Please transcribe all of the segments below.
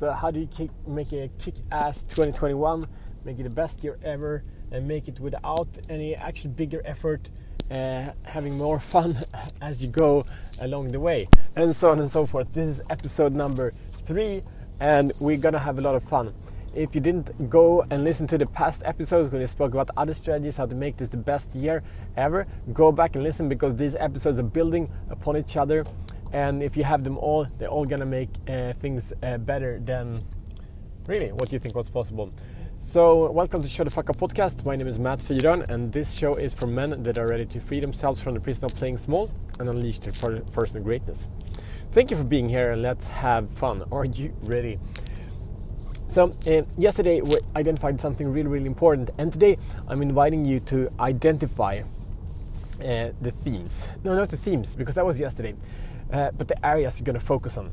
So, how do you kick, make a kick ass 2021, make it the best year ever, and make it without any actual bigger effort, uh, having more fun as you go along the way, and so on and so forth? This is episode number three, and we're gonna have a lot of fun. If you didn't go and listen to the past episodes when we spoke about other strategies, how to make this the best year ever, go back and listen because these episodes are building upon each other. And if you have them all, they're all gonna make uh, things uh, better than really what you think was possible. So, welcome to Show the Fuck Up podcast. My name is Matt Fyron, and this show is for men that are ready to free themselves from the prison of playing small and unleash their personal greatness. Thank you for being here, let's have fun. Are you ready? So uh, yesterday we identified something really, really important, and today I'm inviting you to identify uh, the themes. No, not the themes, because that was yesterday, uh, but the areas you're going to focus on.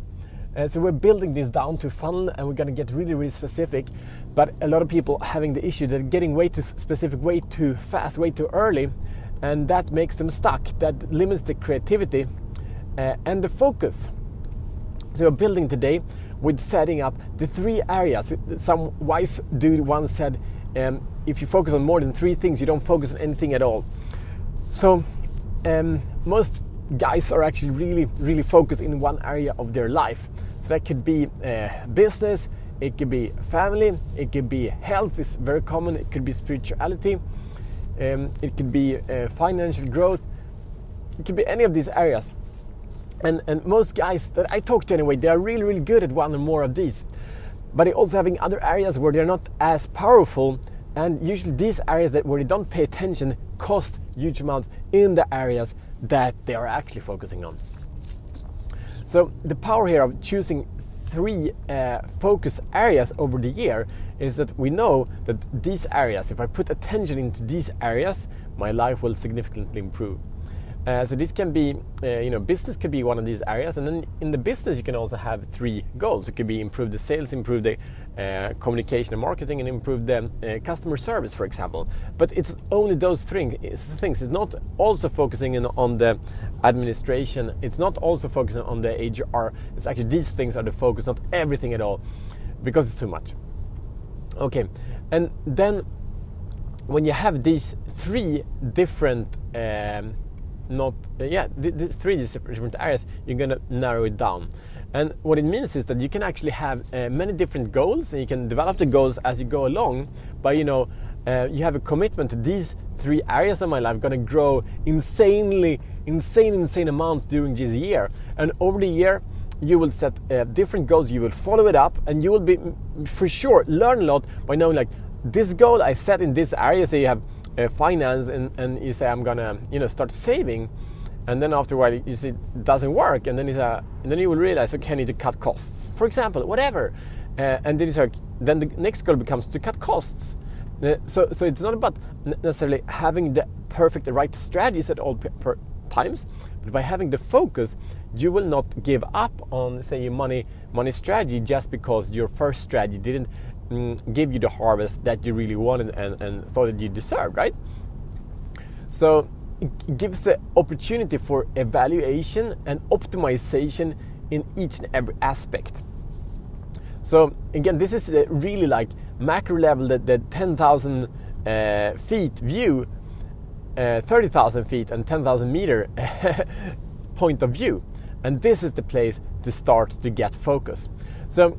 Uh, so we're building this down to funnel, and we're going to get really, really specific. But a lot of people having the issue that getting way too specific, way too fast, way too early, and that makes them stuck. That limits the creativity uh, and the focus. So we're building today with setting up the three areas. Some wise dude once said, um, if you focus on more than three things, you don't focus on anything at all. So um, most guys are actually really, really focused in one area of their life. So that could be uh, business, it could be family, it could be health, it's very common, it could be spirituality, um, it could be uh, financial growth, it could be any of these areas and, and most guys that I talk to anyway, they are really, really good at one or more of these. But they're also having other areas where they're not as powerful. And usually these areas that where they don't pay attention cost huge amounts in the areas that they are actually focusing on. So the power here of choosing three uh, focus areas over the year is that we know that these areas, if I put attention into these areas, my life will significantly improve. Uh, so this can be, uh, you know, business could be one of these areas, and then in the business you can also have three goals. It could be improve the sales, improve the uh, communication and marketing, and improve the uh, customer service, for example. But it's only those three things. It's not also focusing on the administration. It's not also focusing on the HR. It's actually these things are the focus, not everything at all, because it's too much. Okay, and then when you have these three different um, not uh, yeah the, the three different areas you're to narrow it down. And what it means is that you can actually have uh, many different goals and you can develop the goals as you go along but you know uh, you have a commitment to these three areas of my life to grow insanely insane insane amounts during this year. And over the year you will set uh, different goals you will follow it up and you will be for sure learn a lot by knowing like this goal i set in this area so you have uh, finance and, and you say I'm gonna you know start saving. And then after a while you see it doesn't work. And then, it's a, and then you will realize okay I need to cut costs. For example whatever. Uh, and then, it's like, then the next goal becomes to cut costs. Uh, so, so it's not about necessarily having the perfect right strategies at all times but by having the focus you will not give up on say your money money strategy just because your first strategy didn't give you the harvest that you really wanted and, and thought that you deserved, right? So it gives the opportunity for evaluation and optimization in each and every aspect. So again, this is really like macro level, the, the 10,000 uh, feet view, uh, 30,000 feet and 10,000 meter point of view. And this is the place to start to get focus. So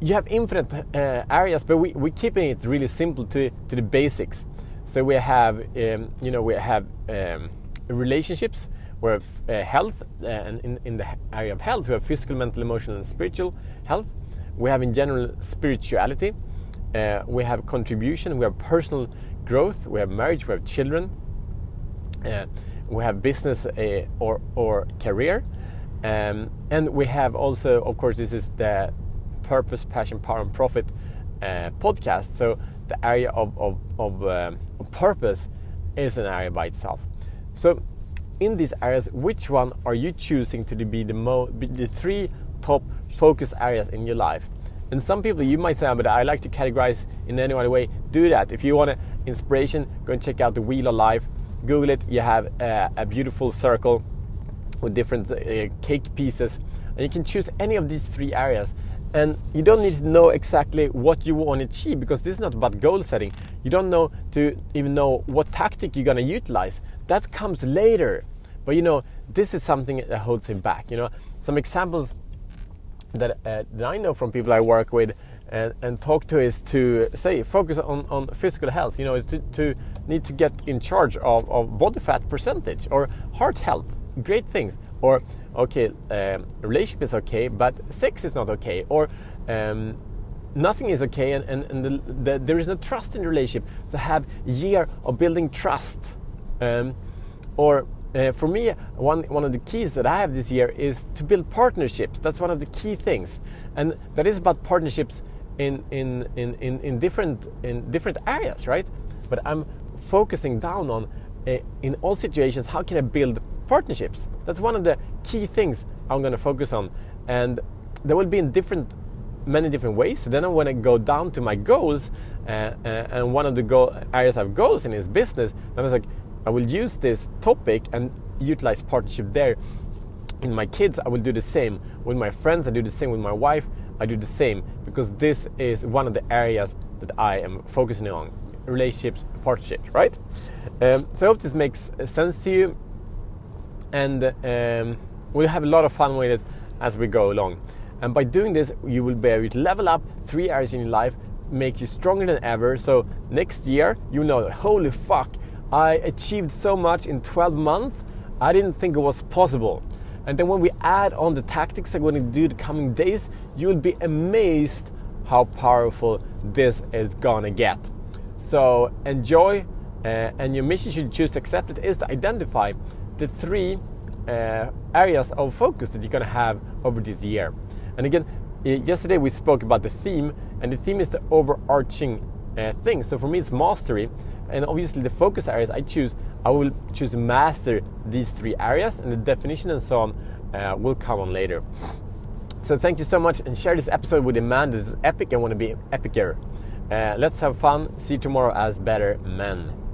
you have infinite uh, areas, but we, we're keeping it really simple to, to the basics. So we have, um, you know, we have um, relationships, we have uh, health, uh, and in, in the area of health, we have physical, mental, emotional, and spiritual health. We have, in general, spirituality. Uh, we have contribution. We have personal growth. We have marriage. We have children. Uh, we have business or or career, um, and we have also, of course, this is the Purpose, Passion, Power, and Profit uh, podcast. So the area of, of, of, um, of purpose is an area by itself. So in these areas, which one are you choosing to be the, mo- the three top focus areas in your life? And some people you might say, but I like to categorize in any other way. Do that. If you want inspiration, go and check out the Wheel of Life. Google it. You have uh, a beautiful circle with different uh, cake pieces, and you can choose any of these three areas and you don't need to know exactly what you want to achieve because this is not about goal setting. You don't know to even know what tactic you're gonna utilize. That comes later. But you know, this is something that holds him back. You know, some examples that, uh, that I know from people I work with and, and talk to is to say focus on, on physical health. You know, is to, to need to get in charge of, of body fat percentage or heart health. Great things. Or okay, um, relationship is okay, but sex is not okay, or um, nothing is okay, and, and, and the, the, there is no trust in relationship. So have year of building trust, um, or uh, for me, one one of the keys that I have this year is to build partnerships. That's one of the key things, and that is about partnerships in in in in, in different in different areas, right? But I'm focusing down on uh, in all situations how can I build partnerships. That's one of the key things I'm going to focus on, and there will be in different, many different ways. So then I want to go down to my goals, uh, uh, and one of the goal, areas I have goals in is business. Then I was like, I will use this topic and utilize partnership there. In my kids, I will do the same. With my friends, I do the same. With my wife, I do the same because this is one of the areas that I am focusing on relationships, partnerships, right? Um, so I hope this makes sense to you and um, we'll have a lot of fun with it as we go along. And by doing this, you will be able to level up three areas in your life, make you stronger than ever. So next year, you know, holy fuck, I achieved so much in 12 months. I didn't think it was possible. And then when we add on the tactics I'm going to do the coming days, you will be amazed how powerful this is gonna get. So enjoy, uh, and your mission should choose to accept it is to identify the three uh, areas of focus that you're going to have over this year. And again, yesterday we spoke about the theme, and the theme is the overarching uh, thing. So for me, it's mastery, and obviously the focus areas I choose, I will choose master these three areas, and the definition and so on uh, will come on later. So thank you so much, and share this episode with a man that is epic and want to be epicer. Uh, let's have fun. See you tomorrow as better men.